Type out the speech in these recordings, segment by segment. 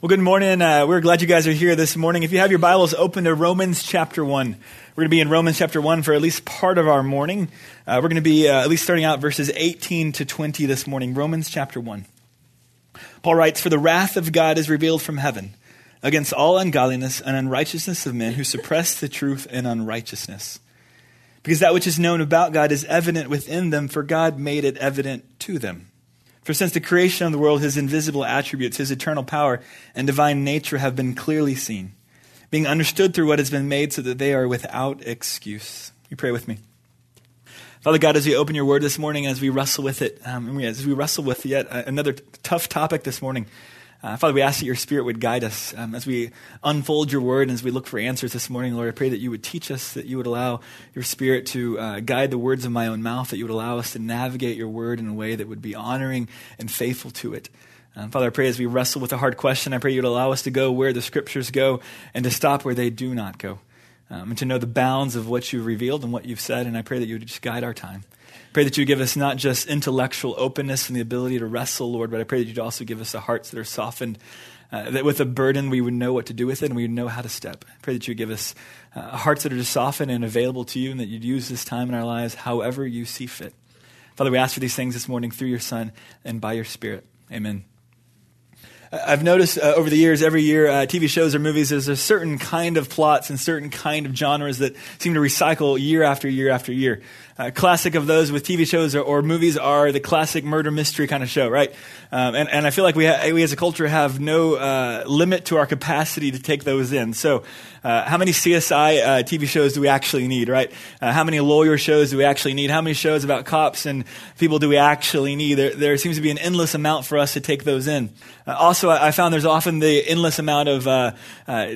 Well, good morning. Uh, we're glad you guys are here this morning. If you have your Bibles open to Romans chapter 1, we're going to be in Romans chapter 1 for at least part of our morning. Uh, we're going to be uh, at least starting out verses 18 to 20 this morning. Romans chapter 1. Paul writes, For the wrath of God is revealed from heaven against all ungodliness and unrighteousness of men who suppress the truth in unrighteousness. Because that which is known about God is evident within them, for God made it evident to them. For since the creation of the world, his invisible attributes, his eternal power, and divine nature have been clearly seen, being understood through what has been made, so that they are without excuse. You pray with me. Father God, as we open your word this morning, as we wrestle with it, um, as we wrestle with yet another tough topic this morning, uh, Father, we ask that your Spirit would guide us um, as we unfold your word and as we look for answers this morning. Lord, I pray that you would teach us, that you would allow your Spirit to uh, guide the words of my own mouth, that you would allow us to navigate your word in a way that would be honoring and faithful to it. Um, Father, I pray as we wrestle with a hard question, I pray you would allow us to go where the scriptures go and to stop where they do not go, um, and to know the bounds of what you've revealed and what you've said. And I pray that you would just guide our time. Pray that you give us not just intellectual openness and the ability to wrestle, Lord, but I pray that you'd also give us the hearts that are softened, uh, that with a burden we would know what to do with it and we would know how to step. I pray that you give us uh, hearts that are just softened and available to you and that you'd use this time in our lives however you see fit. Father, we ask for these things this morning through your Son and by your Spirit. Amen. I've noticed uh, over the years, every year, uh, TV shows or movies, there's a certain kind of plots and certain kind of genres that seem to recycle year after year after year. Classic of those with TV shows or, or, movies are the classic murder mystery kind of show, right? Um, and, and I feel like we, ha- we as a culture have no uh, limit to our capacity to take those in. So, uh, how many CSI uh, TV shows do we actually need, right? Uh, how many lawyer shows do we actually need? How many shows about cops and people do we actually need? There, there seems to be an endless amount for us to take those in. Uh, also, I, I, found there's often the endless amount of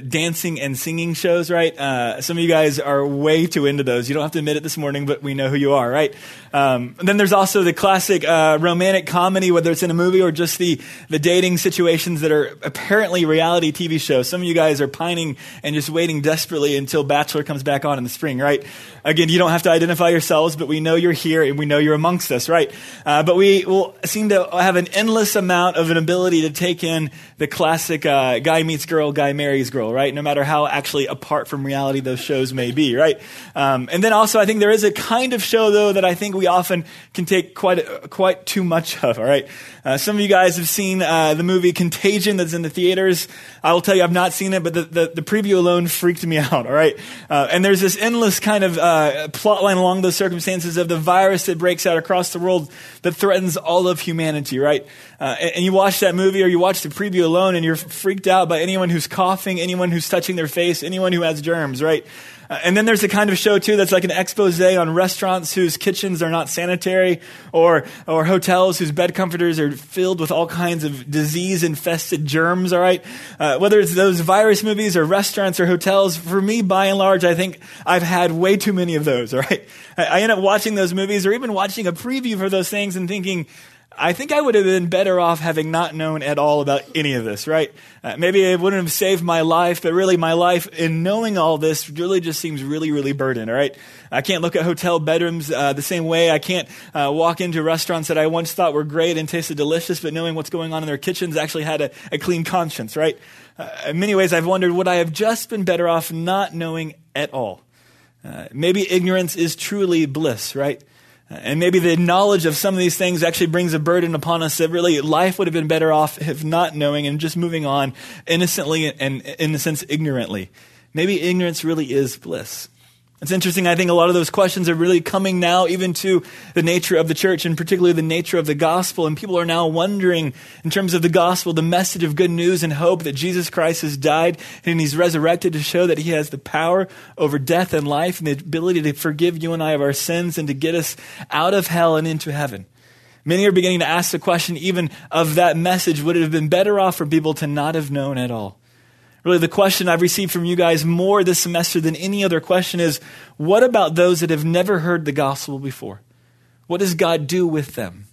dancing and singing shows, right? some of you guys are way too into those. You don't have to admit it this morning, but we know who you are, right? Um, then there's also the classic uh, romantic comedy, whether it's in a movie or just the, the dating situations that are apparently reality TV shows. Some of you guys are pining and just waiting desperately until Bachelor comes back on in the spring, right? Again, you don't have to identify yourselves, but we know you're here and we know you're amongst us, right? Uh, but we will seem to have an endless amount of an ability to take in the classic uh, guy meets girl, guy marries girl, right? No matter how actually apart from reality those shows may be, right? Um, and then also, I think there is a kind of show, though, that I think we often can take quite, quite too much of, all right? Uh, some of you guys have seen uh, the movie Contagion that's in the theaters. I will tell you, I've not seen it, but the, the, the preview alone freaked me out, all right? Uh, and there's this endless kind of uh, plot line along those circumstances of the virus that breaks out across the world that threatens all of humanity, right? Uh, and, and, you watch that movie or you watch the preview alone and you're freaked out by anyone who's coughing, anyone who's touching their face, anyone who has germs, right? Uh, and then there's a kind of show too that's like an expose on restaurants whose kitchens are not sanitary or, or hotels whose bed comforters are filled with all kinds of disease infested germs, all right? Uh, whether it's those virus movies or restaurants or hotels, for me, by and large, I think I've had way too many of those, all right? I, I end up watching those movies or even watching a preview for those things and thinking, I think I would have been better off having not known at all about any of this, right? Uh, maybe it wouldn't have saved my life, but really my life in knowing all this really just seems really, really burdened, all right? I can't look at hotel bedrooms uh, the same way. I can't uh, walk into restaurants that I once thought were great and tasted delicious, but knowing what's going on in their kitchens actually had a, a clean conscience, right? Uh, in many ways, I've wondered would I have just been better off not knowing at all? Uh, maybe ignorance is truly bliss, right? Uh, and maybe the knowledge of some of these things actually brings a burden upon us that really life would have been better off if not knowing and just moving on innocently and, in a sense, ignorantly. Maybe ignorance really is bliss. It's interesting. I think a lot of those questions are really coming now, even to the nature of the church and particularly the nature of the gospel. And people are now wondering, in terms of the gospel, the message of good news and hope that Jesus Christ has died and he's resurrected to show that he has the power over death and life and the ability to forgive you and I of our sins and to get us out of hell and into heaven. Many are beginning to ask the question, even of that message, would it have been better off for people to not have known at all? Really, the question I've received from you guys more this semester than any other question is what about those that have never heard the gospel before? What does God do with them?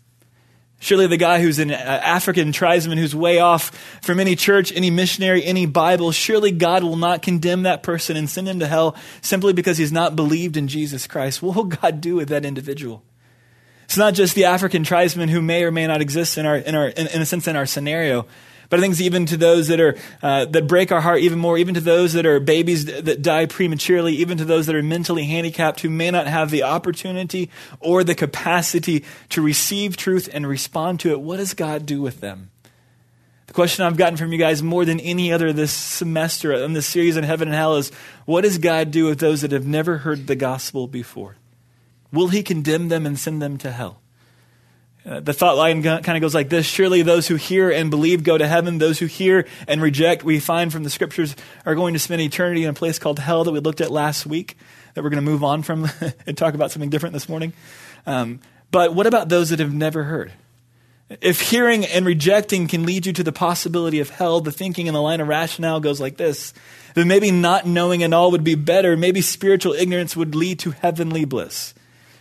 Surely the guy who's an uh, African tribesman who's way off from any church, any missionary, any Bible, surely God will not condemn that person and send him to hell simply because he's not believed in Jesus Christ. What will God do with that individual? It's not just the African tribesman who may or may not exist in our, in our, in, in a sense, in our scenario, But I think even to those that are uh, that break our heart even more, even to those that are babies that die prematurely, even to those that are mentally handicapped who may not have the opportunity or the capacity to receive truth and respond to it, what does God do with them? The question I've gotten from you guys more than any other this semester in this series on heaven and hell is what does God do with those that have never heard the gospel before? Will he condemn them and send them to hell? Uh, the thought line kind of goes like this Surely those who hear and believe go to heaven. Those who hear and reject, we find from the scriptures, are going to spend eternity in a place called hell that we looked at last week, that we're going to move on from and talk about something different this morning. Um, but what about those that have never heard? If hearing and rejecting can lead you to the possibility of hell, the thinking in the line of rationale goes like this that maybe not knowing at all would be better. Maybe spiritual ignorance would lead to heavenly bliss.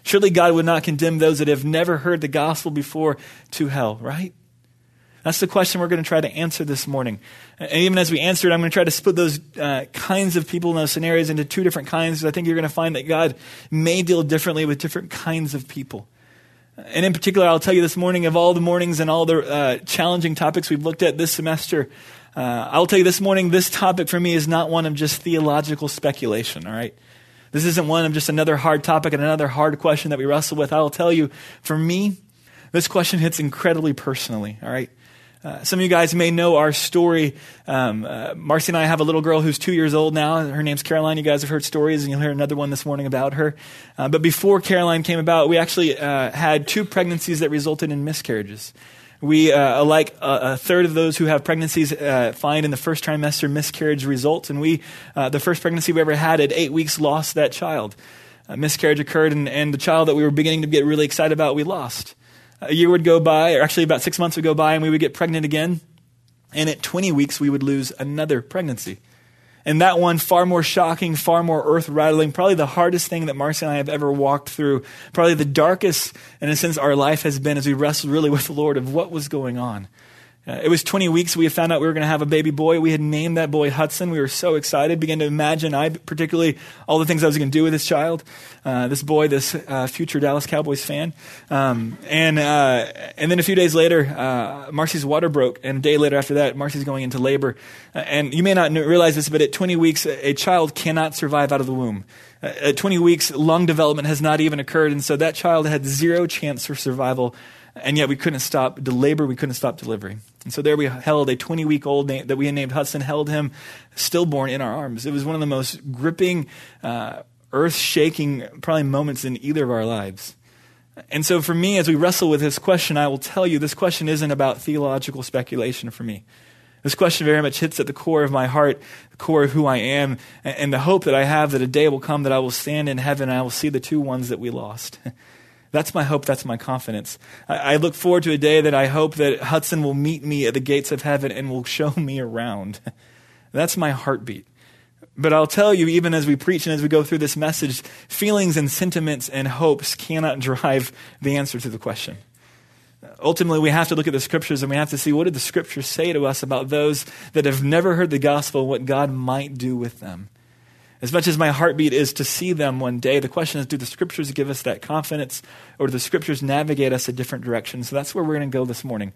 Surely God would not condemn those that have never heard the gospel before to hell, right? That's the question we're going to try to answer this morning. And even as we answer it, I'm going to try to split those uh, kinds of people in those scenarios into two different kinds. Because I think you're going to find that God may deal differently with different kinds of people. And in particular, I'll tell you this morning of all the mornings and all the uh, challenging topics we've looked at this semester, uh, I'll tell you this morning, this topic for me is not one of just theological speculation, all right? This isn't one of just another hard topic and another hard question that we wrestle with. I will tell you, for me, this question hits incredibly personally, all right? Uh, some of you guys may know our story. Um, uh, Marcy and I have a little girl who's two years old now. Her name's Caroline. You guys have heard stories, and you'll hear another one this morning about her. Uh, but before Caroline came about, we actually uh, had two pregnancies that resulted in miscarriages. We, uh, like a, a, third of those who have pregnancies, uh, find in the first trimester miscarriage results. And we, the first pregnancy we ever had at eight weeks, lost that child. A miscarriage occurred, and, and the child that we were beginning to get really excited about, we lost a year would go by, or actually about six months would go by, and we would get pregnant again. And at 20 weeks, we would lose another pregnancy. And that one, far more shocking, far more earth rattling, probably the hardest thing that Marcy and I have ever walked through. Probably the darkest, in a sense, our life has been as we wrestled really with the Lord of what was going on. Uh, it was 20 weeks. We found out we were going to have a baby boy. We had named that boy Hudson. We were so excited. Began to imagine, I particularly, all the things I was going to do with this child, uh, this boy, this uh, future Dallas Cowboys fan. Um, and uh, and then a few days later, uh, Marcy's water broke, and a day later after that, Marcy's going into labor. Uh, and you may not realize this, but at 20 weeks, a child cannot survive out of the womb. At 20 weeks, lung development has not even occurred, and so that child had zero chance for survival and yet we couldn't stop the labor, we couldn't stop delivery. And so there we held a 20 week old that we had named Hudson, held him stillborn in our arms. It was one of the most gripping, uh, earth shaking, probably moments in either of our lives. And so for me, as we wrestle with this question, I will tell you this question isn't about theological speculation for me. This question very much hits at the core of my heart, the core of who I am, and the hope that I have that a day will come that I will stand in heaven and I will see the two ones that we lost. That's my hope. That's my confidence. I, I, look forward to a day that I hope that Hudson will meet me at the gates of heaven and will show me around. That's my heartbeat. But I'll tell you, even as we preach and as we go through this message, feelings and sentiments and hopes cannot drive the answer to the question. Ultimately, we have to look at the scriptures and we have to see what did the scriptures say to us about those that have never heard the gospel, what God might do with them. As much as my heartbeat is to see them one day, the question is do the scriptures give us that confidence or do the scriptures navigate us a different direction? So that's where we're going to go this morning.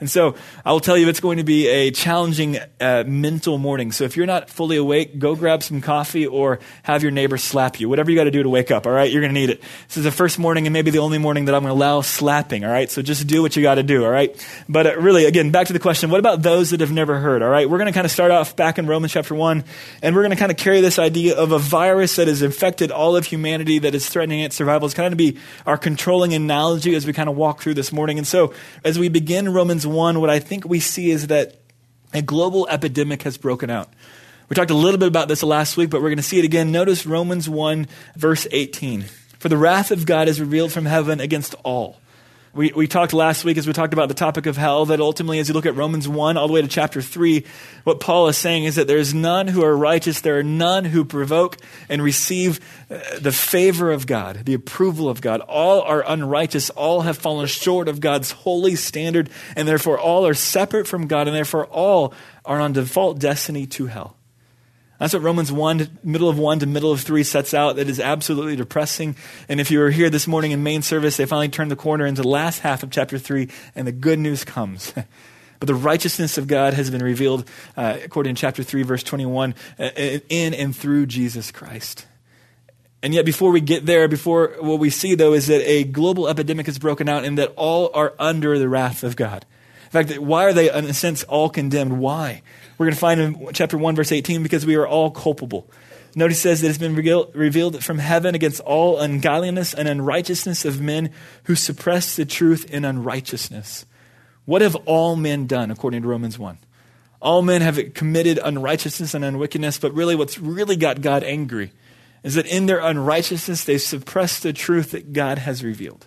And so I will tell you it's going to be a challenging uh, mental morning. So if you're not fully awake, go grab some coffee or have your neighbor slap you. Whatever you got to do to wake up, all right? You're going to need it. This is the first morning and maybe the only morning that I'm going to allow slapping, all right? So just do what you got to do, all right? But uh, really, again, back to the question what about those that have never heard, all right? We're going to kind of start off back in Romans chapter 1, and we're going to kind of carry this idea of a virus that has infected all of humanity that is threatening its survival. It's kind of be our controlling analogy as we kind of walk through this morning. And so as we begin Romans 1, what I think we see is that a global epidemic has broken out. We talked a little bit about this last week, but we're going to see it again. Notice Romans 1, verse 18. For the wrath of God is revealed from heaven against all we, we talked last week as we talked about the topic of hell that ultimately, as you look at Romans 1 all the way to chapter 3, what Paul is saying is that there is none who are righteous, there are none who provoke and receive uh, the favor of God, the approval of God. All are unrighteous, all have fallen short of God's holy standard, and therefore all are separate from God, and therefore all are on default destiny to hell. That's what Romans 1, middle of 1 to middle of 3 sets out. That is absolutely depressing. And if you were here this morning in main service, they finally turned the corner into the last half of chapter 3, and the good news comes. But the righteousness of God has been revealed, uh, according to chapter 3, verse 21, uh, in and through Jesus Christ. And yet, before we get there, before what we see, though, is that a global epidemic has broken out and that all are under the wrath of God. In fact, why are they, in a sense, all condemned? Why? We're going to find in chapter 1, verse 18, because we are all culpable. Notice he says that it's been revealed from heaven against all ungodliness and unrighteousness of men who suppress the truth in unrighteousness. What have all men done, according to Romans 1? All men have committed unrighteousness and unwickedness, but really what's really got God angry is that in their unrighteousness they suppress the truth that God has revealed.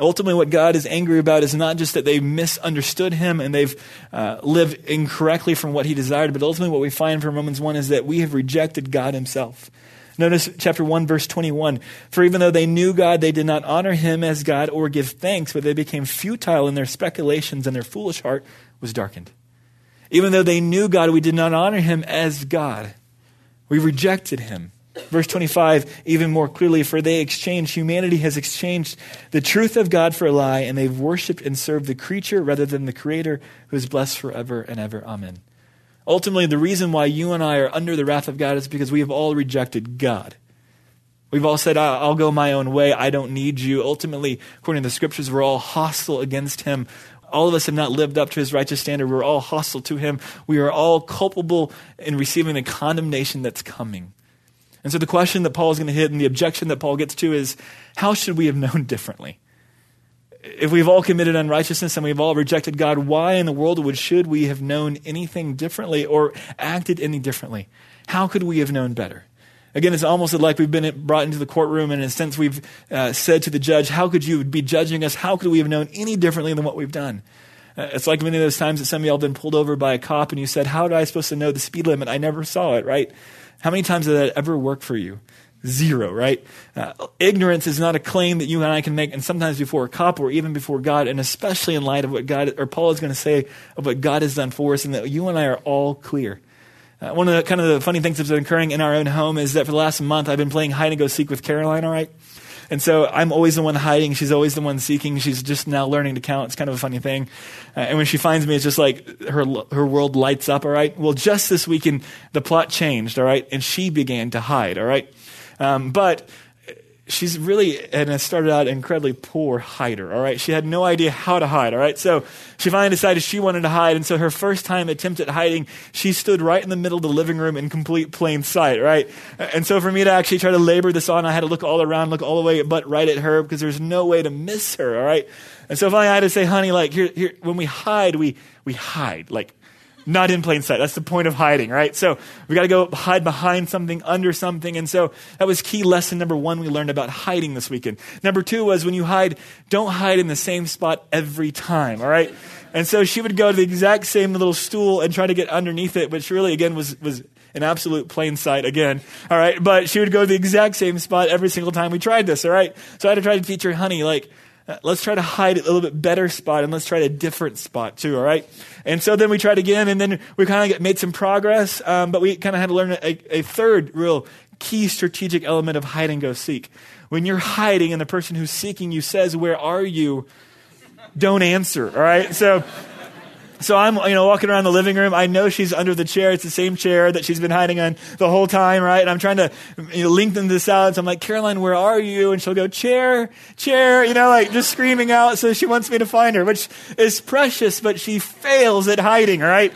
Ultimately, what God is angry about is not just that they misunderstood him and they've uh, lived incorrectly from what he desired, but ultimately, what we find from Romans 1 is that we have rejected God himself. Notice chapter 1, verse 21. For even though they knew God, they did not honor him as God or give thanks, but they became futile in their speculations, and their foolish heart was darkened. Even though they knew God, we did not honor him as God. We rejected him. Verse 25, even more clearly, for they exchanged, humanity has exchanged the truth of God for a lie, and they've worshiped and served the creature rather than the Creator who is blessed forever and ever. Amen. Ultimately, the reason why you and I are under the wrath of God is because we have all rejected God. We've all said, I'll go my own way. I don't need you. Ultimately, according to the scriptures, we're all hostile against him. All of us have not lived up to his righteous standard. We're all hostile to him. We are all culpable in receiving the condemnation that's coming. And so the question that Paul is going to hit and the objection that Paul gets to is how should we have known differently? If we've all committed unrighteousness and we've all rejected God, why in the world would should we have known anything differently or acted any differently? How could we have known better? Again, it's almost like we've been brought into the courtroom, and in a sense, we've uh, said to the judge, How could you be judging us? How could we have known any differently than what we've done? Uh, it's like many of those times that some of y'all have been pulled over by a cop, and you said, How am I supposed to know the speed limit? I never saw it, right? How many times did that ever work for you? Zero, right? Uh, ignorance is not a claim that you and I can make, and sometimes before a cop or even before God, and especially in light of what God or Paul is going to say of what God has done for us, and that you and I are all clear. Uh, one of the kind of the funny things that's been occurring in our own home is that for the last month I've been playing hide and go seek with Caroline. All right, and so I'm always the one hiding. She's always the one seeking. She's just now learning to count. It's kind of a funny thing. Uh, and when she finds me, it's just like her, her world lights up, all right? Well, just this weekend, the plot changed, all right? And she began to hide, all right? Um, but she's really and has started out incredibly poor hider all right? She had no idea how to hide all right? So she finally decided she wanted to hide and so her first time attempt at hiding she stood right in the middle of the living room in complete plain sight right? And so for me to actually try to labor this on i had to look all around look all the way but right at her because there's no way to miss her all right? And so finally i had to say honey like here, here when we hide we we hide like not in plain sight. That's the point of hiding, right? So we got to go hide behind something, under something. And so that was key lesson number one we learned about hiding this weekend. Number two was when you hide, don't hide in the same spot every time, all right? And so she would go to the exact same little stool and try to get underneath it, which really, again, was, was an absolute plain sight again. All right. But she would go to the exact same spot every single time we tried this. All right. So I had to try to teach her, honey, like, uh, let's try to hide it a little bit better spot and let's try a different spot too, all right? And so then we tried again and then we kind of made some progress, um, but we kind of had to learn a, a third real key strategic element of hide and go seek. When you're hiding and the person who's seeking you says, Where are you? Don't answer, all right? So so I'm, you know, walking around the living room. I know she's under the chair. It's the same chair that she's been hiding on the whole time, right? And I'm trying to you know, lengthen this out. So I'm like, Caroline, where are you? And she'll go, chair, chair, you know, like just screaming out. So she wants me to find her, which is precious, but she fails at hiding, right?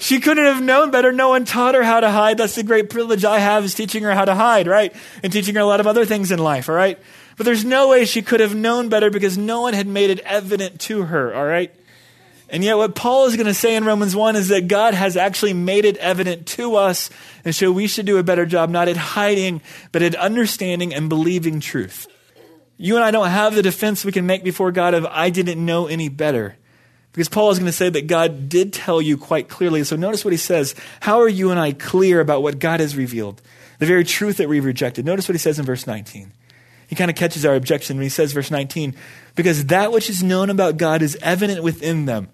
She couldn't have known better. No one taught her how to hide. That's the great privilege I have is teaching her how to hide, right? And teaching her a lot of other things in life, all right? But there's no way she could have known better because no one had made it evident to her, all right? And yet, what Paul is going to say in Romans 1 is that God has actually made it evident to us. And so we should do a better job, not at hiding, but at understanding and believing truth. You and I don't have the defense we can make before God of, I didn't know any better. Because Paul is going to say that God did tell you quite clearly. So notice what he says. How are you and I clear about what God has revealed? The very truth that we've rejected. Notice what he says in verse 19. He kind of catches our objection when he says, verse 19, because that which is known about God is evident within them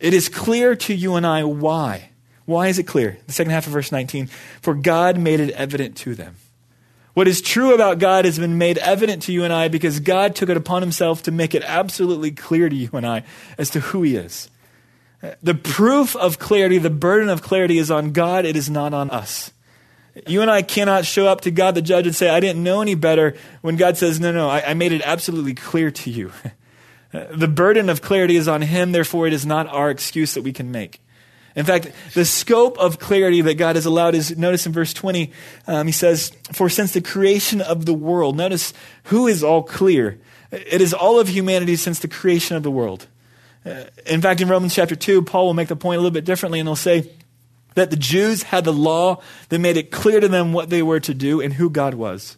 it is clear to you and I why. Why is it clear? The second half of verse 19. For God made it evident to them. What is true about God has been made evident to you and I because God took it upon himself to make it absolutely clear to you and I as to who he is. The proof of clarity, the burden of clarity is on God, it is not on us. You and I cannot show up to God the judge and say, I didn't know any better, when God says, No, no, I, I made it absolutely clear to you. the burden of clarity is on Him, therefore, it is not our excuse that we can make. In fact, the scope of clarity that God has allowed is, notice in verse 20, um, he says, For since the creation of the world, notice who is all clear. It is all of humanity since the creation of the world. Uh, in fact, in Romans chapter 2, Paul will make the point a little bit differently, and he'll say that the Jews had the law that made it clear to them what they were to do and who God was.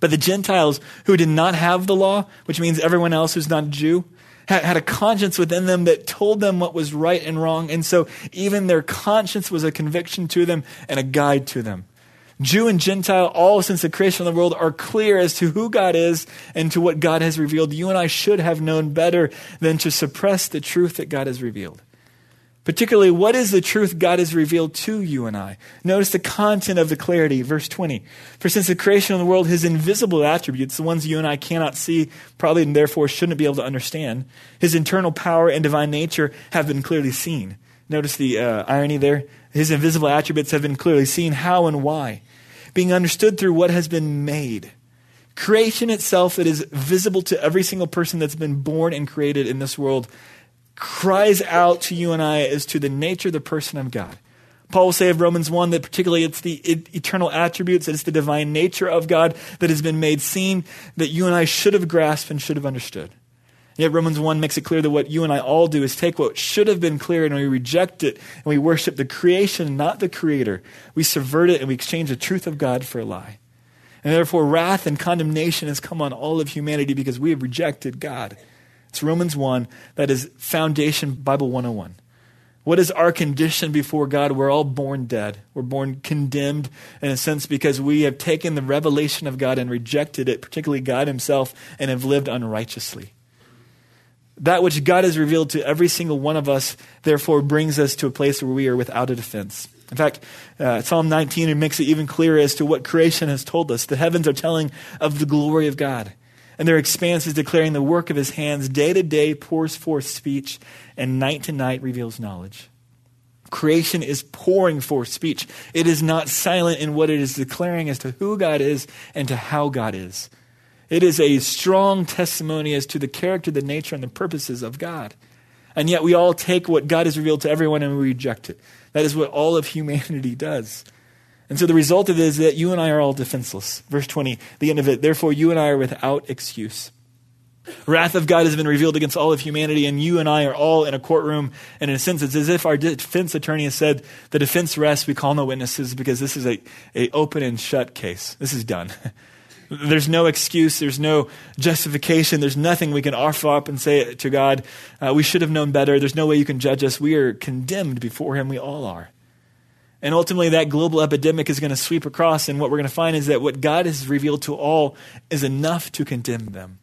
But the Gentiles who did not have the law, which means everyone else who's not a Jew, had, a conscience within them that told them what was right and wrong. And so even their conscience was a conviction to them and a guide to them. Jew and Gentile, all since the creation of the world, are clear as to who God is and to what God has revealed. You and I should have known better than to suppress the truth that God has revealed. Particularly, what is the truth God has revealed to you and I? Notice the content of the clarity, verse 20. For since the creation of the world, his invisible attributes, the ones you and I cannot see, probably and therefore shouldn't be able to understand, his internal power and divine nature have been clearly seen. Notice the uh, irony there. His invisible attributes have been clearly seen. How and why? Being understood through what has been made. Creation itself that is visible to every single person that's been born and created in this world cries out to you and I as to the nature, the person of God. Paul will say of Romans 1 that particularly it's the eternal attributes, it's the divine nature of God that has been made seen that you and I should have grasped and should have understood. Yet Romans 1 makes it clear that what you and I all do is take what should have been clear and we reject it and we worship the creation, not the creator. We subvert it and we exchange the truth of God for a lie. And therefore, wrath and condemnation has come on all of humanity because we have rejected God. It's Romans 1. That is Foundation Bible 101. What is our condition before God? We're all born dead. We're born condemned in a sense because we have taken the revelation of God and rejected it, particularly God Himself, and have lived unrighteously. That which God has revealed to every single one of us, therefore, brings us to a place where we are without a defense. In fact, uh, Psalm 19 it makes it even clearer as to what creation has told us. The heavens are telling of the glory of God and their expanse is declaring the work of his hands. Day to day pours forth speech, and night to night reveals knowledge. Creation is pouring forth speech. It is not silent in what it is declaring as to who God is and to how God is. It is a strong testimony as to the character, the nature, and the purposes of God. And yet we all take what God has revealed to everyone and we reject it. That is what all of humanity does. And so the result of it is that you and I are all defenseless. Verse 20, the end of it. Therefore, you and I are without excuse. Wrath of God has been revealed against all of humanity, and you and I are all in a courtroom. And in a sense, it's as if our defense attorney has said, The defense rests, we call no witnesses because this is a, a open and shut case. This is done. There's no excuse. There's no justification. There's nothing we can offer up and say to God, uh, We should have known better. There's no way you can judge us. We are condemned before Him. We all are. And ultimately, that global epidemic is going to sweep across. And what we're going to find is that what God has revealed to all is enough to condemn them,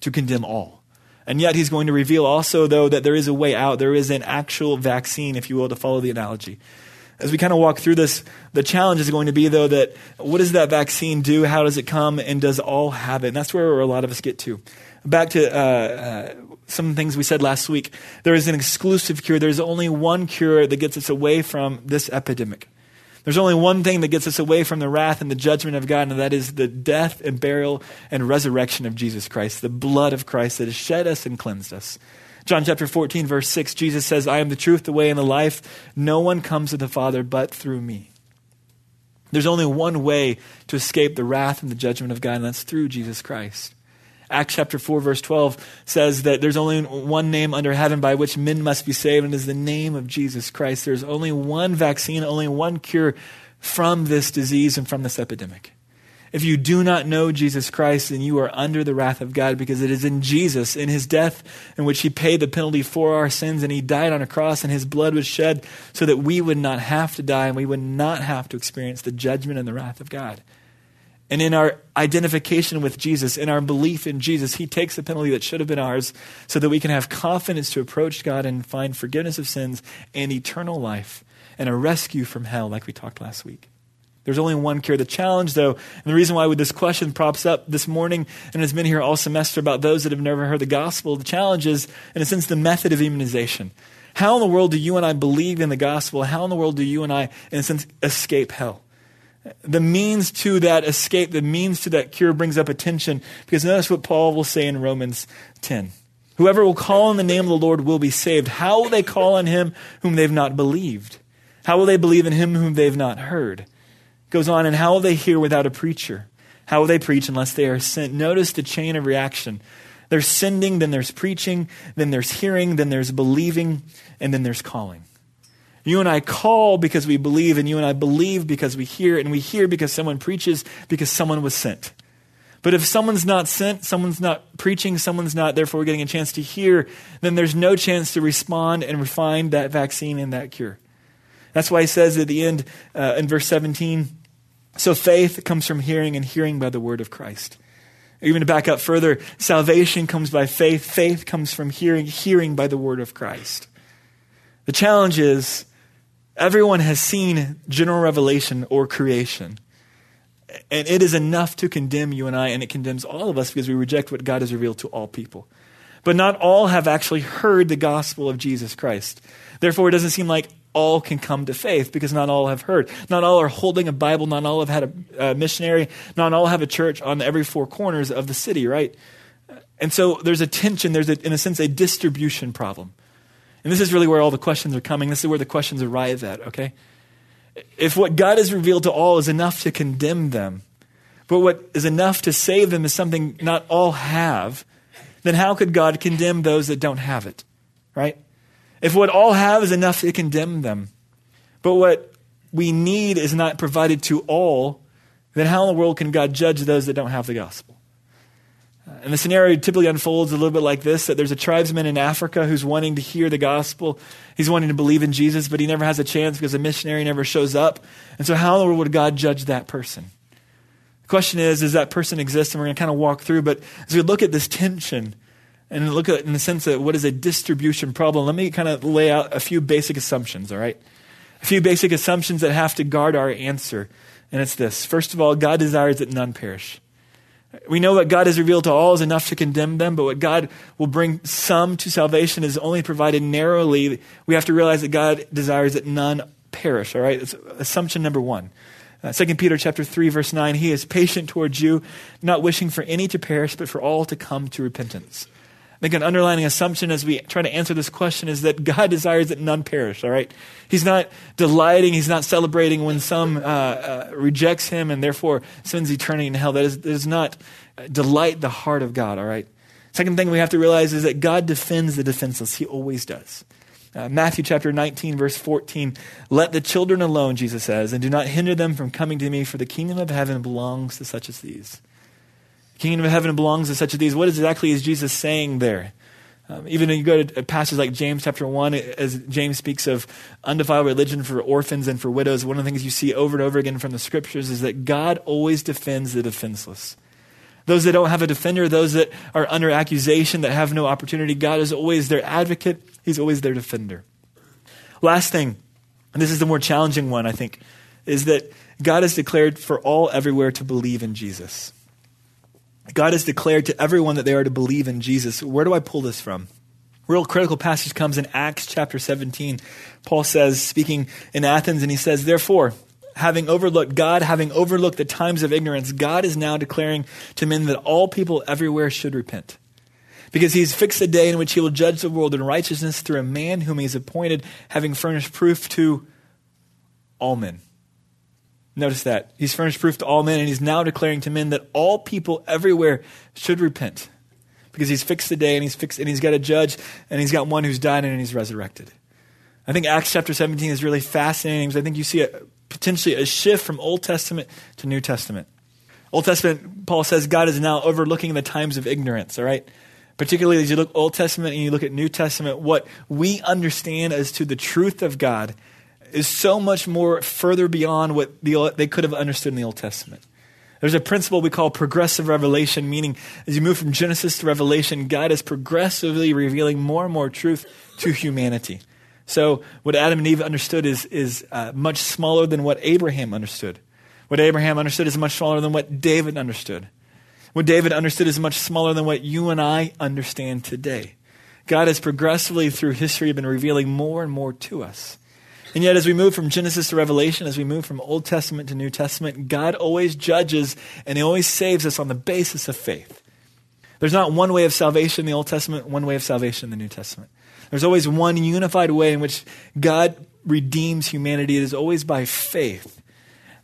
to condemn all. And yet, He's going to reveal also, though, that there is a way out. There is an actual vaccine, if you will, to follow the analogy. As we kind of walk through this, the challenge is going to be, though, that what does that vaccine do? How does it come? And does all have it? And that's where a lot of us get to. Back to uh, uh, some things we said last week. There is an exclusive cure. There's only one cure that gets us away from this epidemic. There's only one thing that gets us away from the wrath and the judgment of God, and that is the death and burial and resurrection of Jesus Christ, the blood of Christ that has shed us and cleansed us. John chapter 14, verse 6, Jesus says, I am the truth, the way, and the life. No one comes to the Father but through me. There's only one way to escape the wrath and the judgment of God, and that's through Jesus Christ. Acts chapter 4, verse 12 says that there's only one name under heaven by which men must be saved, and it is the name of Jesus Christ. There's only one vaccine, only one cure from this disease and from this epidemic. If you do not know Jesus Christ, then you are under the wrath of God because it is in Jesus, in his death, in which he paid the penalty for our sins, and he died on a cross, and his blood was shed so that we would not have to die and we would not have to experience the judgment and the wrath of God. And in our identification with Jesus, in our belief in Jesus, He takes the penalty that should have been ours so that we can have confidence to approach God and find forgiveness of sins and eternal life and a rescue from hell, like we talked last week. There's only one cure. The challenge, though, and the reason why this question props up this morning and has been here all semester about those that have never heard the gospel, the challenge is, in a sense, the method of immunization. How in the world do you and I believe in the gospel? How in the world do you and I, in a sense, escape hell? The means to that escape, the means to that cure brings up attention because notice what Paul will say in Romans 10. Whoever will call on the name of the Lord will be saved. How will they call on him whom they've not believed? How will they believe in him whom they've not heard? Goes on, and how will they hear without a preacher? How will they preach unless they are sent? Notice the chain of reaction. There's sending, then there's preaching, then there's hearing, then there's believing, and then there's calling. You and I call because we believe, and you and I believe because we hear, and we hear because someone preaches, because someone was sent. But if someone's not sent, someone's not preaching, someone's not therefore getting a chance to hear, then there's no chance to respond and refine that vaccine and that cure. That's why he says at the end uh, in verse 17, so faith comes from hearing, and hearing by the word of Christ. Even to back up further, salvation comes by faith, faith comes from hearing, hearing by the word of Christ. The challenge is Everyone has seen general revelation or creation. And it is enough to condemn you and I, and it condemns all of us because we reject what God has revealed to all people. But not all have actually heard the gospel of Jesus Christ. Therefore, it doesn't seem like all can come to faith because not all have heard. Not all are holding a Bible. Not all have had a, a missionary. Not all have a church on every four corners of the city, right? And so there's a tension, there's, a, in a sense, a distribution problem. And this is really where all the questions are coming. This is where the questions arrive at, okay? If what God has revealed to all is enough to condemn them, but what is enough to save them is something not all have, then how could God condemn those that don't have it, right? If what all have is enough to condemn them, but what we need is not provided to all, then how in the world can God judge those that don't have the gospel? Uh, and the scenario typically unfolds a little bit like this that there's a tribesman in Africa who's wanting to hear the gospel. He's wanting to believe in Jesus, but he never has a chance because a missionary never shows up. And so, how in the world would God judge that person? The question is, does that person exist? And we're going to kind of walk through. But as we look at this tension and look at in the sense of what is a distribution problem, let me kind of lay out a few basic assumptions, all right? A few basic assumptions that have to guard our answer. And it's this First of all, God desires that none perish. We know what God has revealed to all is enough to condemn them, but what God will bring some to salvation is only provided narrowly. We have to realize that God desires that none perish, all right? Assumption number one. Uh, 2 Peter chapter 3, verse 9, He is patient towards you, not wishing for any to perish, but for all to come to repentance. I think an underlying assumption as we try to answer this question is that God desires that none perish, all right? He's not delighting, He's not celebrating when some uh, uh, rejects Him and therefore spends eternity in hell. That, is, that does not delight the heart of God, all right? Second thing we have to realize is that God defends the defenseless. He always does. Uh, Matthew chapter 19, verse 14. Let the children alone, Jesus says, and do not hinder them from coming to me, for the kingdom of heaven belongs to such as these kingdom of heaven belongs to such as these. What exactly is Jesus saying there? Um, even when you go to passages like James chapter 1, as James speaks of undefiled religion for orphans and for widows, one of the things you see over and over again from the scriptures is that God always defends the defenseless. Those that don't have a defender, those that are under accusation, that have no opportunity, God is always their advocate. He's always their defender. Last thing, and this is the more challenging one, I think, is that God has declared for all everywhere to believe in Jesus. God has declared to everyone that they are to believe in Jesus. Where do I pull this from? Real critical passage comes in Acts chapter 17. Paul says, speaking in Athens, and he says, Therefore, having overlooked God, having overlooked the times of ignorance, God is now declaring to men that all people everywhere should repent. Because he's fixed a day in which he will judge the world in righteousness through a man whom he has appointed, having furnished proof to all men. Notice that. He's furnished proof to all men, and he's now declaring to men that all people everywhere should repent. Because he's fixed the day and he's fixed and he's got a judge and he's got one who's died and he's resurrected. I think Acts chapter 17 is really fascinating because I think you see a, potentially a shift from Old Testament to New Testament. Old Testament, Paul says God is now overlooking the times of ignorance, all right? Particularly as you look Old Testament and you look at New Testament, what we understand as to the truth of God is so much more further beyond what the, they could have understood in the Old Testament. There's a principle we call progressive revelation, meaning as you move from Genesis to Revelation, God is progressively revealing more and more truth to humanity. So, what Adam and Eve understood is, is uh, much smaller than what Abraham understood. What Abraham understood is much smaller than what David understood. What David understood is much smaller than what you and I understand today. God has progressively through history been revealing more and more to us. And yet, as we move from Genesis to Revelation, as we move from Old Testament to New Testament, God always judges and He always saves us on the basis of faith. There's not one way of salvation in the Old Testament, one way of salvation in the New Testament. There's always one unified way in which God redeems humanity. It is always by faith.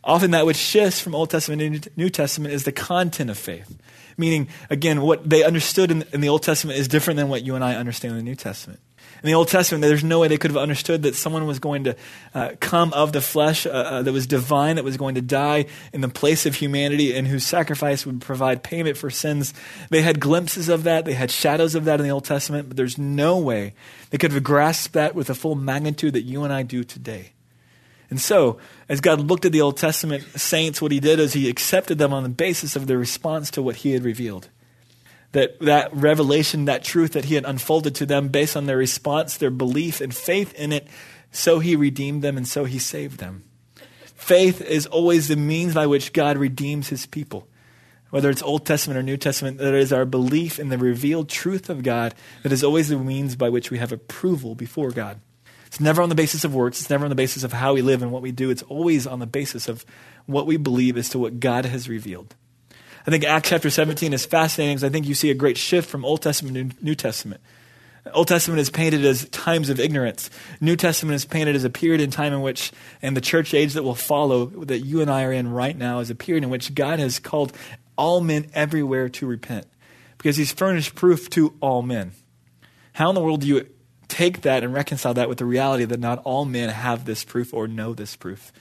Often, that which shifts from Old Testament to New Testament is the content of faith. Meaning, again, what they understood in, the Old Testament is different than what you and I understand in the New Testament. In the Old Testament, there's no way they could have understood that someone was going to uh, come of the flesh uh, uh, that was divine, that was going to die in the place of humanity, and whose sacrifice would provide payment for sins. They had glimpses of that, they had shadows of that in the Old Testament, but there's no way they could have grasped that with the full magnitude that you and I do today. And so, as God looked at the Old Testament saints, what he did is he accepted them on the basis of their response to what he had revealed that that revelation, that truth that he had unfolded to them based on their response, their belief and faith in it, so he redeemed them and so he saved them. Faith is always the means by which God redeems his people. Whether it's Old Testament or New Testament, that is our belief in the revealed truth of God that is always the means by which we have approval before God. It's never on the basis of works. It's never on the basis of how we live and what we do. It's always on the basis of what we believe as to what God has revealed. I think Acts chapter 17 is fascinating because I think you see a great shift from Old Testament to New Testament. Old Testament is painted as times of ignorance. New Testament is painted as a period in time in which, and the church age that will follow, that you and I are in right now, is a period in which God has called all men everywhere to repent because he's furnished proof to all men. How in the world do you take that and reconcile that with the reality that not all men have this proof or know this proof?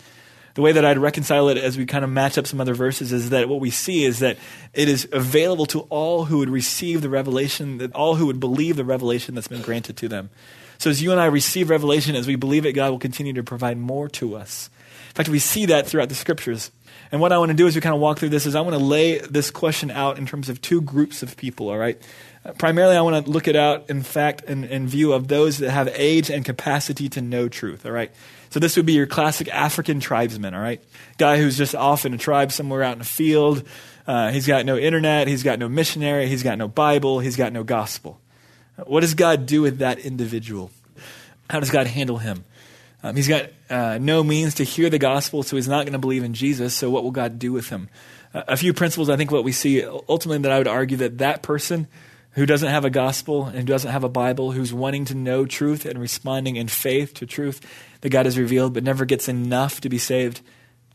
The way that I'd reconcile it as we kind of match up some other verses is that what we see is that it is available to all who would receive the revelation, that all who would believe the revelation that's been granted to them. So as you and I receive revelation, as we believe it, God will continue to provide more to us. In fact, we see that throughout the scriptures. And what I want to do as we kind of walk through this is I want to lay this question out in terms of two groups of people, all right? primarily, I want to look it out, in fact, in, in view of those that have age and capacity to know truth, all right? So this would be your classic African tribesman, all right? Guy who's just off in a tribe somewhere out in a field. Uh, he's got no internet. He's got no missionary. He's got no Bible. He's got no gospel. What does God do with that individual? How does God handle him? Um, he's got uh, no means to hear the gospel, so he's not going to believe in Jesus. So what will God do with him? Uh, a few principles, I think, what we see ultimately that I would argue that that person who doesn't have a gospel and doesn't have a Bible, who's wanting to know truth and responding in faith to truth that God has revealed, but never gets enough to be saved,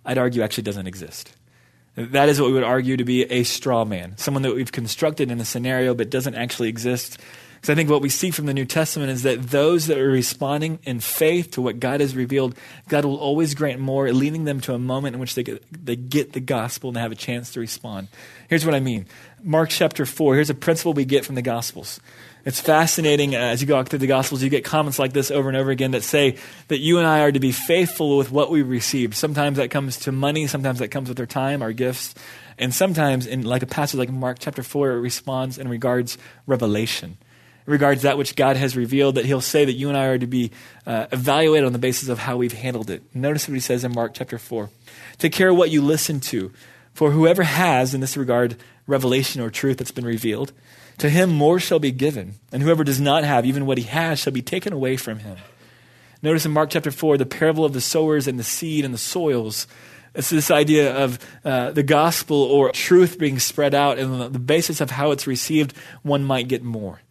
I'd argue actually doesn't exist. That is what we would argue to be a straw man, someone that we've constructed in a scenario but doesn't actually exist. Because I think what we see from the New Testament is that those that are responding in faith to what God has revealed, God will always grant more, leading them to a moment in which they get, they get the gospel and have a chance to respond. Here's what I mean Mark chapter 4, here's a principle we get from the Gospels. It's fascinating uh, as you go through the Gospels, you get comments like this over and over again that say that you and I are to be faithful with what we received. Sometimes that comes to money, sometimes that comes with our time, our gifts, and sometimes in like a passage like Mark chapter 4, it responds and regards revelation. Regards that which God has revealed, that he'll say that you and I are to be uh, evaluated on the basis of how we've handled it. Notice what he says in Mark chapter 4. Take care of what you listen to, for whoever has, in this regard, revelation or truth that's been revealed, to him more shall be given, and whoever does not have, even what he has, shall be taken away from him. Notice in Mark chapter 4, the parable of the sowers and the seed and the soils. It's this idea of uh, the gospel or truth being spread out, and on the basis of how it's received, one might get more.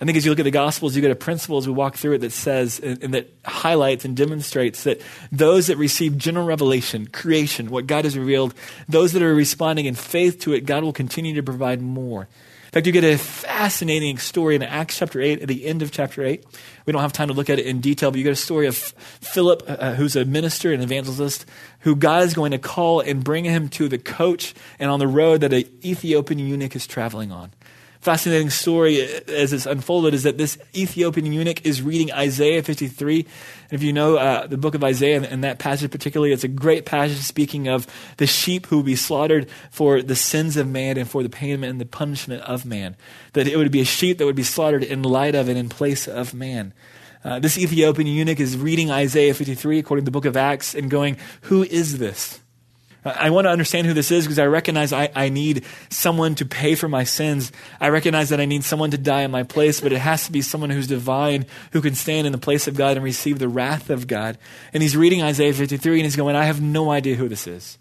I think as you look at the Gospels, you get a principle as we walk through it that says and, and, that highlights and demonstrates that those that receive general revelation, creation, what God has revealed, those that are responding in faith to it, God will continue to provide more. In fact, you get a fascinating story in Acts chapter 8, at the end of chapter 8. We don't have time to look at it in detail, but you get a story of Philip, uh, uh, who's a minister and evangelist, who God is going to call and bring him to the coach and on the road that an Ethiopian eunuch is traveling on fascinating story as it's unfolded is that this Ethiopian eunuch is reading Isaiah 53. And if you know uh, the book of Isaiah and that passage particularly, it's a great passage speaking of the sheep who will be slaughtered for the sins of man and for the payment and the punishment of man. That it would be a sheep that would be slaughtered in light of and in place of man. Uh, this Ethiopian eunuch is reading Isaiah 53 according to the book of Acts and going, Who is this? I want to understand who this is because I recognize I, I need someone to pay for my sins. I recognize that I need someone to die in my place, but it has to be someone who's divine, who can stand in the place of God and receive the wrath of God. And he's reading Isaiah 53 and he's going, I have no idea who this is.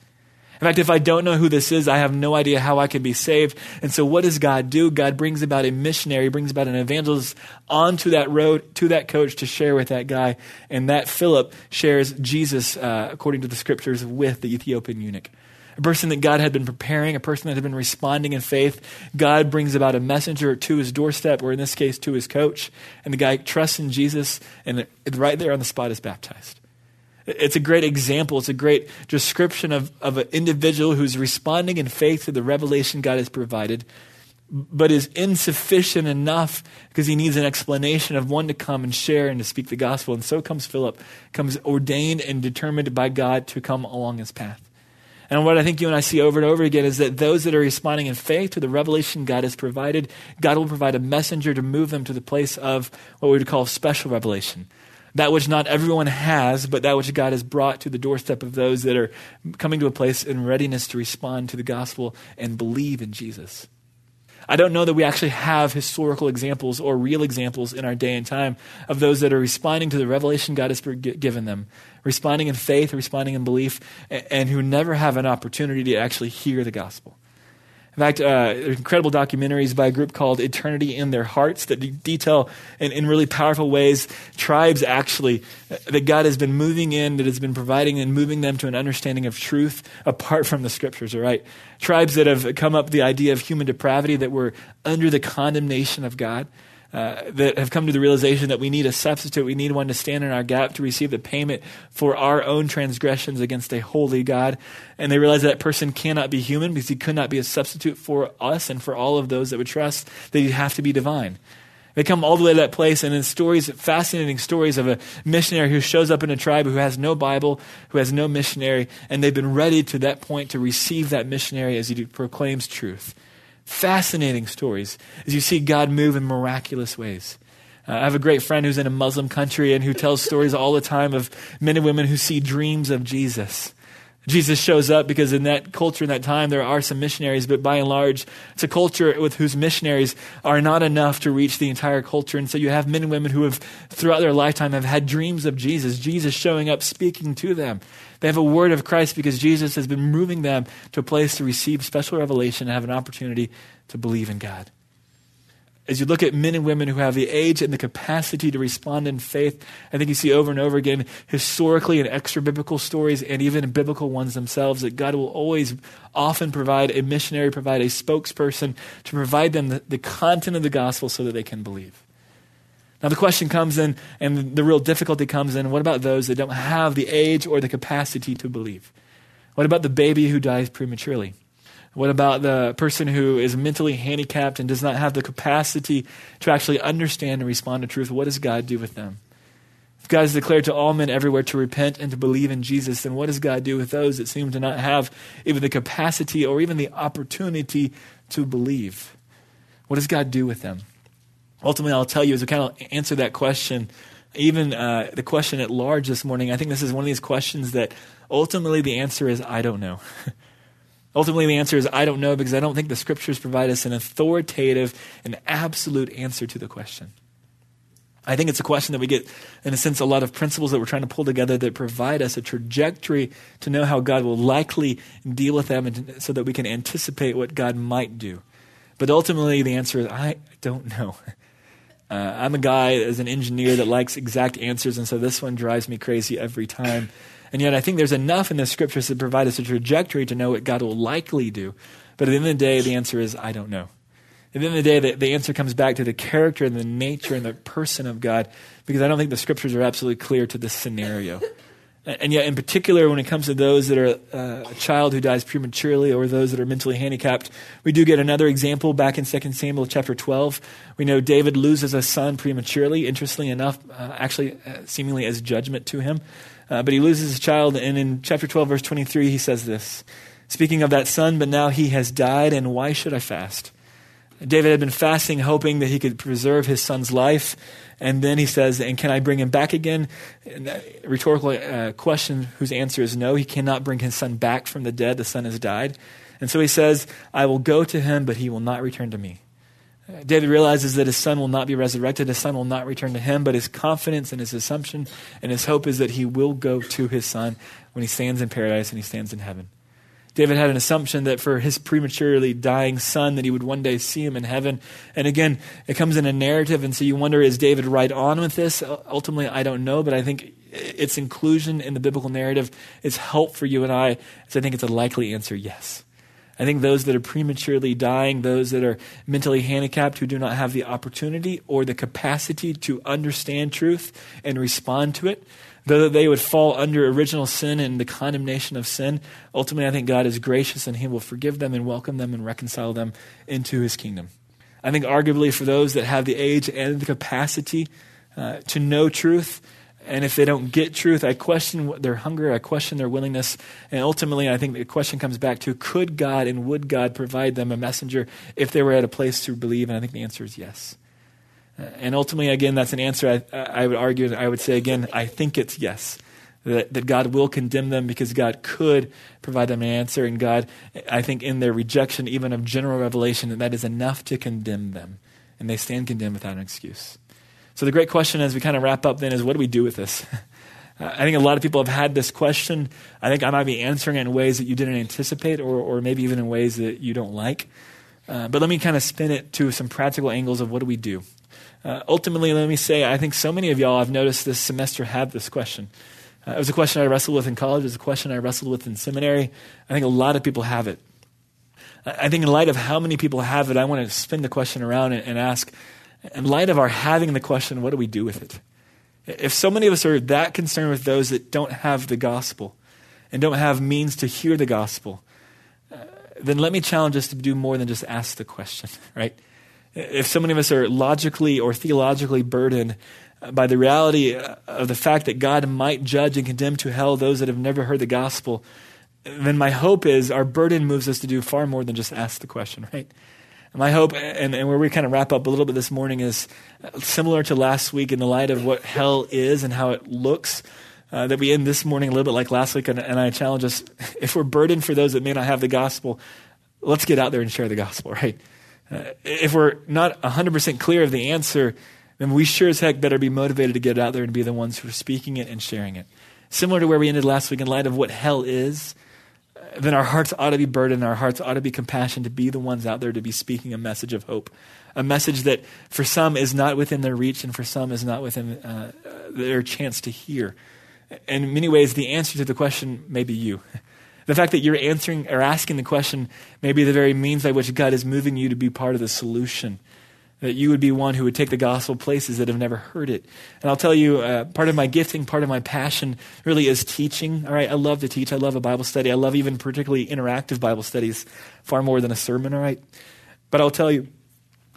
In fact, if I don't know who this is, I have no idea how I can be saved. And so, what does God do? God brings about a missionary, brings about an evangelist onto that road to that coach to share with that guy. And that Philip shares Jesus, uh, according to the scriptures, with the Ethiopian eunuch. A person that God had been preparing, a person that had been responding in faith. God brings about a messenger to his doorstep, or in this case, to his coach. And the guy trusts in Jesus, and right there on the spot is baptized. It's a great example. It's a great description of, of an individual who's responding in faith to the revelation God has provided, but is insufficient enough because he needs an explanation of one to come and share and to speak the gospel. And so comes Philip, comes ordained and determined by God to come along his path. And what I think you and I see over and over again is that those that are responding in faith to the revelation God has provided, God will provide a messenger to move them to the place of what we would call special revelation that which not everyone has, but that which God has brought to the doorstep of those that are coming to a place in readiness to respond to the gospel and believe in Jesus. I don't know that we actually have historical examples or real examples in our day and time of those that are responding to the revelation God has given them, responding in faith, responding in belief, and who never have an opportunity to actually hear the gospel. In fact, uh, there's incredible documentaries by a group called Eternity in Their Hearts that de- detail in, in really powerful ways tribes actually uh, that God has been moving in, that has been providing and moving them to an understanding of truth apart from the scriptures, all right? Tribes that have come up the idea of human depravity, that were under the condemnation of God. Uh, that have come to the realization that we need a substitute. We need one to stand in our gap to receive the payment for our own transgressions against a holy God. And they realize that, person cannot be human because he could not be a substitute for us and for all of those that would trust that he'd have to be divine. They come all the way to that place, and in stories, fascinating stories of a missionary who shows up in a tribe who has no Bible, who has no missionary, and they've been ready to that point to receive that missionary as he proclaims truth fascinating stories as you see God move in miraculous ways. Uh, I have a great friend who's in a Muslim country and who tells stories all the time of men and women who see dreams of Jesus. Jesus shows up because in that culture, in that time, there are some missionaries, but by and large, it's a culture with whose missionaries are not enough to reach the entire culture. And so you have men and women who have, throughout their lifetime, have had dreams of Jesus, Jesus showing up, speaking to them. They have a word of Christ because Jesus has been moving them to a place to receive special revelation and have an opportunity to believe in God. As you look at men and women who have the age and the capacity to respond in faith, I think you see over and over again, historically and extra biblical stories, and even biblical ones themselves, that God will always often provide a missionary, provide a spokesperson to provide them the, the content of the gospel so that they can believe. Now, the question comes in, and the real difficulty comes in what about those that don't have the age or the capacity to believe? What about the baby who dies prematurely? What about the person who is mentally handicapped and does not have the capacity to actually understand and respond to truth? What does God do with them? If God has declared to all men everywhere to repent and to believe in Jesus, then what does God do with those that seem to not have even the capacity or even the opportunity to believe? What does God do with them? Ultimately, I'll tell you as we kind of answer that question, even uh, the question at large this morning, I think this is one of these questions that ultimately the answer is I don't know. Ultimately, the answer is I don't know because I don't think the scriptures provide us an authoritative and absolute answer to the question. I think it's a question that we get, in a sense, a lot of principles that we're trying to pull together that provide us a trajectory to know how God will likely deal with them and so that we can anticipate what God might do. But ultimately, the answer is I don't know. Uh, I'm a guy as an engineer that likes exact answers, and so this one drives me crazy every time. And yet, I think there's enough in the scriptures to provide us a trajectory to know what God will likely do. But at the end of the day, the answer is, I don't know. At the end of the day, the, the answer comes back to the character and the nature and the person of God, because I don't think the scriptures are absolutely clear to this scenario. And yet, in particular, when it comes to those that are uh, a child who dies prematurely or those that are mentally handicapped, we do get another example back in 2 Samuel chapter 12. We know David loses a son prematurely, interestingly enough, uh, actually, uh, seemingly as judgment to him. Uh, but he loses a child, and in chapter 12, verse 23, he says this Speaking of that son, but now he has died, and why should I fast? David had been fasting, hoping that he could preserve his son's life. And then he says, And can I bring him back again? And that rhetorical uh, question whose answer is no. He cannot bring his son back from the dead. The son has died. And so he says, I will go to him, but he will not return to me. Uh, David realizes that his son will not be resurrected, his son will not return to him, but his confidence and his assumption and his hope is that he will go to his son when he stands in paradise and he stands in heaven. David had an assumption that for his prematurely dying son that he would one day see him in heaven. And again, it comes in a narrative and so you wonder is David right on with this? Ultimately, I don't know, but I think its inclusion in the biblical narrative is help for you and I. So I think it's a likely answer yes. I think those that are prematurely dying, those that are mentally handicapped who do not have the opportunity or the capacity to understand truth and respond to it, Though that they would fall under original sin and the condemnation of sin, ultimately I think God is gracious and He will forgive them and welcome them and reconcile them into His kingdom. I think arguably for those that have the age and the capacity uh, to know truth, and if they don't get truth, I question their hunger, I question their willingness, and ultimately I think the question comes back to could God and would God provide them a messenger if they were at a place to believe? And I think the answer is yes. And ultimately, again, that's an answer I, I would argue, I would say again, I think it's yes. That, that God will condemn them because God could provide them an answer. And God, I think, in their rejection, even of general revelation, that that is enough to condemn them. And they stand condemned without an excuse. So the great question as we kind of wrap up then is what do we do with this? I think a lot of people have had this question. I think I might be answering it in ways that you didn't anticipate or, or maybe even in ways that you don't like. Uh, but let me kind of spin it to some practical angles of what do we do? Uh, ultimately, let me say, I think so many of y'all I've noticed this semester have this question. Uh, it was a question I wrestled with in college. It was a question I wrestled with in seminary. I think a lot of people have it. I think in light of how many people have it, I want to spin the question around and, and ask, in light of our having the question, what do we do with it? If so many of us are that concerned with those that don't have the gospel and don't have means to hear the gospel, uh, then let me challenge us to do more than just ask the question, right? If so many of us are logically or theologically burdened by the reality of the fact that God might judge and condemn to hell those that have never heard the gospel, then my hope is our burden moves us to do far more than just ask the question, right? My hope, and, and where we kind of wrap up a little bit this morning, is similar to last week in the light of what hell is and how it looks. Uh, that we end this morning a little bit like last week, and, and I challenge us if we're burdened for those that may not have the gospel, let's get out there and share the gospel, right? Uh, if we're not 100% clear of the answer, then we sure as heck better be motivated to get out there and be the ones who are speaking it and sharing it. Similar to where we ended last week, in light of what hell is, uh, then our hearts ought to be burdened, our hearts ought to be compassion to be the ones out there to be speaking a message of hope. A message that for some is not within their reach and for some is not within uh, their chance to hear. In many ways, the answer to the question may be you. The fact that you're answering or asking the question may be the very means by which God is moving you to be part of the solution. That you would be one who would take the gospel places that have never heard it. And I'll tell you, uh, part of my gifting, part of my passion really is teaching. All right, I love to teach. I love a Bible study. I love even particularly interactive Bible studies far more than a sermon, all right? But I'll tell you,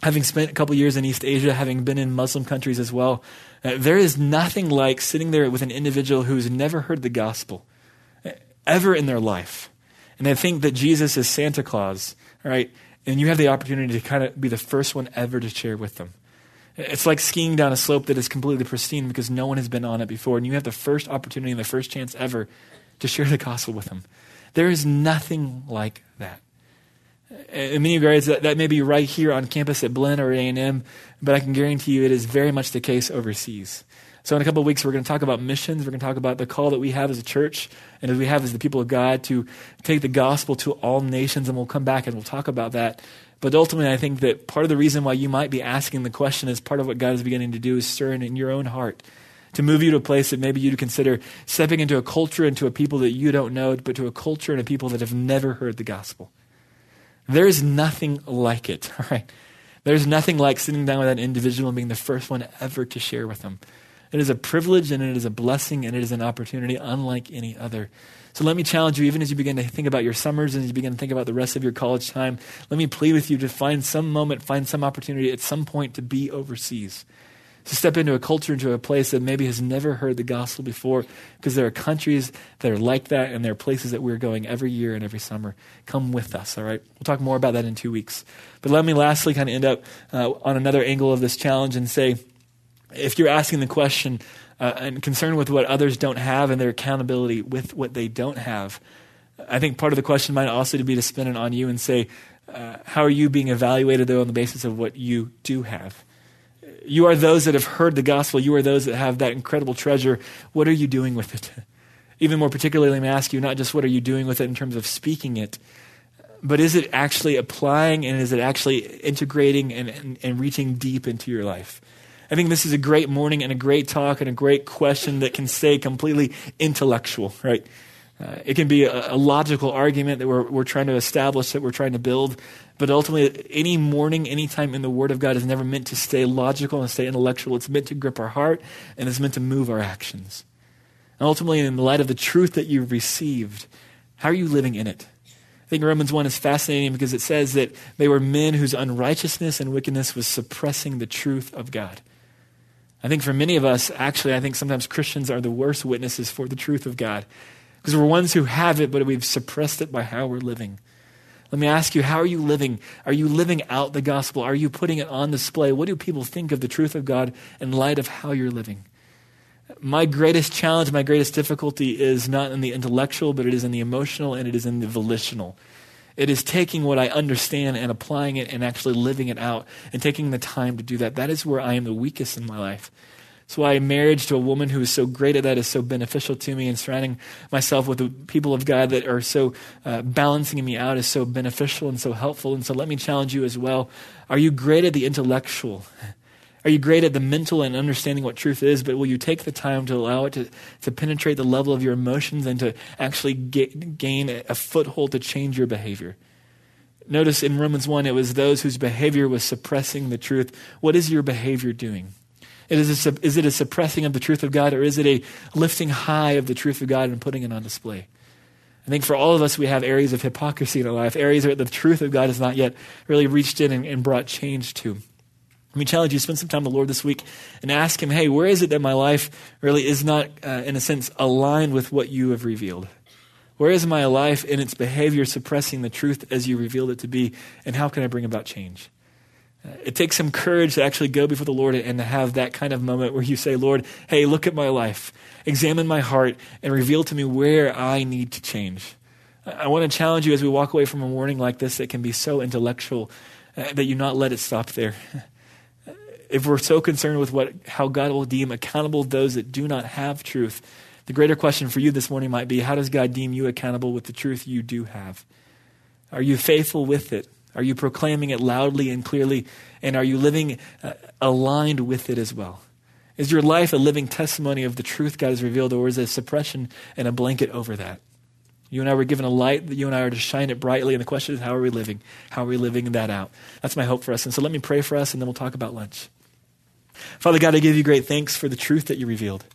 having spent a couple years in East Asia, having been in Muslim countries as well, uh, there is nothing like sitting there with an individual who's never heard the gospel ever in their life. And they think that Jesus is Santa Claus, right? And you have the opportunity to kind of be the first one ever to share with them. It's like skiing down a slope that is completely pristine because no one has been on it before. And you have the first opportunity and the first chance ever to share the gospel with them. There is nothing like that. In many regards, that, that may be right here on campus at Blinn or A&M, but I can guarantee you it is very much the case overseas. So, in a couple of weeks, we're going to talk about missions. We're going to talk about the call that we have as a church and as we have as the people of God to take the gospel to all nations. And we'll come back and we'll talk about that. But ultimately, I think that part of the reason why you might be asking the question is part of what God is beginning to do is stirring in your own heart to move you to a place that maybe you'd consider stepping into a culture, into a people that you don't know, but to a culture and a people that have never heard the gospel. There's nothing like it, all right? There's nothing like sitting down with that individual and being the first one ever to share with them. It is a privilege and it is a blessing and it is an opportunity unlike any other. So let me challenge you, even as you begin to think about your summers and as you begin to think about the rest of your college time, let me plead with you to find some moment, find some opportunity at some point to be overseas. to step into a culture, into a place that maybe has never heard the gospel before, because there are countries that are like that, and there are places that we're going every year and every summer. Come with us, all right? We'll talk more about that in two weeks. But let me lastly kind of end up uh, on another angle of this challenge and say, if you're asking the question uh, and concerned with what others don't have and their accountability with what they don't have, I think part of the question might also be to spin it on you and say, uh, how are you being evaluated, though, on the basis of what you do have? You are those that have heard the gospel. You are those that have that incredible treasure. What are you doing with it? Even more particularly, me ask you not just what are you doing with it in terms of speaking it, but is it actually applying and is it actually integrating and, and, and reaching deep into your life? I think this is a great morning and a great talk and a great question that can stay completely intellectual, right? Uh, it can be a, a, logical argument that we're, we're trying to establish, that we're trying to build. But ultimately, any morning, any time in the Word of God is never meant to stay logical and stay intellectual. It's meant to grip our heart and it's meant to move our actions. And ultimately, in the light of the truth that you've received, how are you living in it? I think Romans 1 is fascinating because it says that they were men whose unrighteousness and wickedness was suppressing the truth of God. I think for many of us, actually, I think sometimes Christians are the worst witnesses for the truth of God because we're ones who have it, but we've suppressed it by how we're living. Let me ask you, how are you living? Are you living out the gospel? Are you putting it on display? What do people think of the truth of God in light of how you're living? My greatest challenge, my greatest difficulty is not in the intellectual, but it is in the emotional and it is in the volitional. It is taking what I understand and applying it and actually living it out and taking the time to do that. That is where I am the weakest in my life. That's why marriage to a woman who is so great at that is so beneficial to me, and surrounding myself with the people of God that are so uh, balancing me out is so beneficial and so helpful. And so let me challenge you as well. Are you great at the intellectual? Are you great at the mental and understanding what truth is, but will you take the time to allow it to, to penetrate the level of your emotions and to actually get, gain a, a foothold to change your behavior? Notice in Romans 1, it was those whose behavior was suppressing the truth. What is your behavior doing? Is it, a, is it a suppressing of the truth of God, or is it a lifting high of the truth of God and putting it on display? I think for all of us, we have areas of hypocrisy in our life, areas where the truth of God has not yet really reached in and, and brought change to. Me challenge you, spend some time with the Lord this week and ask Him, hey, where is it that my life really is not, uh, in a sense, aligned with what you have revealed? Where is my life in its behavior suppressing the truth as you revealed it to be? And how can I bring about change? It takes some courage to actually go before the Lord and to have that kind of moment where you say, Lord, hey, look at my life, examine my heart, and reveal to me where I need to change. I want to challenge you as we walk away from a morning like this that can be so intellectual uh, that you not let it stop there. If we're so concerned with what, how God will deem accountable those that do not have truth, the greater question for you this morning might be how does God deem you accountable with the truth you do have? Are you faithful with it? Are you proclaiming it loudly and clearly? And are you living uh, aligned with it as well? Is your life a living testimony of the truth God has revealed, or is it a suppression and a blanket over that? You and I were given a light that you and I are to shine it brightly, and the question is, how are we living? How are we living that out? That's my hope for us. And so let me pray for us, and then we'll talk about lunch. Father God, I give you great thanks for the truth that you revealed.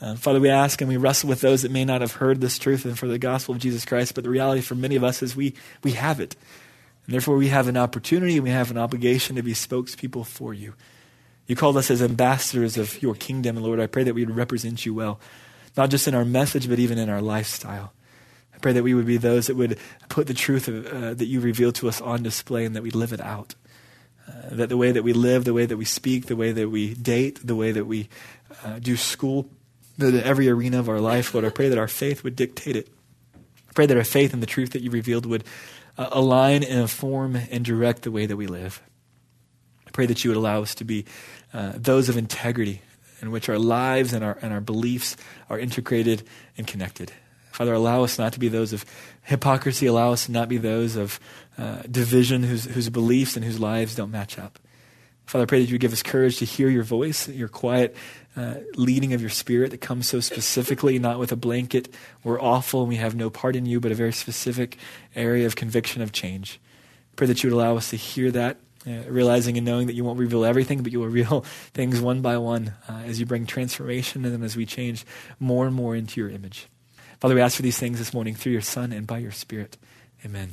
Uh, Father, we ask and we wrestle with those that may not have heard this truth and for the gospel of Jesus Christ, but the reality for many of us is we, we have it. And therefore, we have an opportunity and we have an obligation to be spokespeople for you. You called us as ambassadors of your kingdom, and Lord, I pray that we would represent you well, not just in our message, but even in our lifestyle. I pray that we would be those that would put the truth of, uh, that you revealed to us on display and that we live it out. Uh, that the way that we live, the way that we speak, the way that we date, the way that we uh, do school, that every arena of our life, Lord, I pray that our faith would dictate it. Pray that our faith in the truth that you revealed would uh, align and inform and direct the way that we live. I pray that you would allow us to be uh, those of integrity in which our lives and our, and our beliefs are integrated and connected. Father, allow us not to be those of hypocrisy. Allow us to not be those of uh, division whose, whose beliefs and whose lives don't match up. Father, I pray that you would give us courage to hear your voice, your quiet uh, leading of your spirit that comes so specifically, not with a blanket, we're awful and we have no part in you, but a very specific area of conviction of change. Pray that you would allow us to hear that, uh, realizing and knowing that you won't reveal everything, but you will reveal things one by one uh, as you bring transformation and as we change more and more into your image. Father, we ask for these things this morning through your Son and by your Spirit. Amen.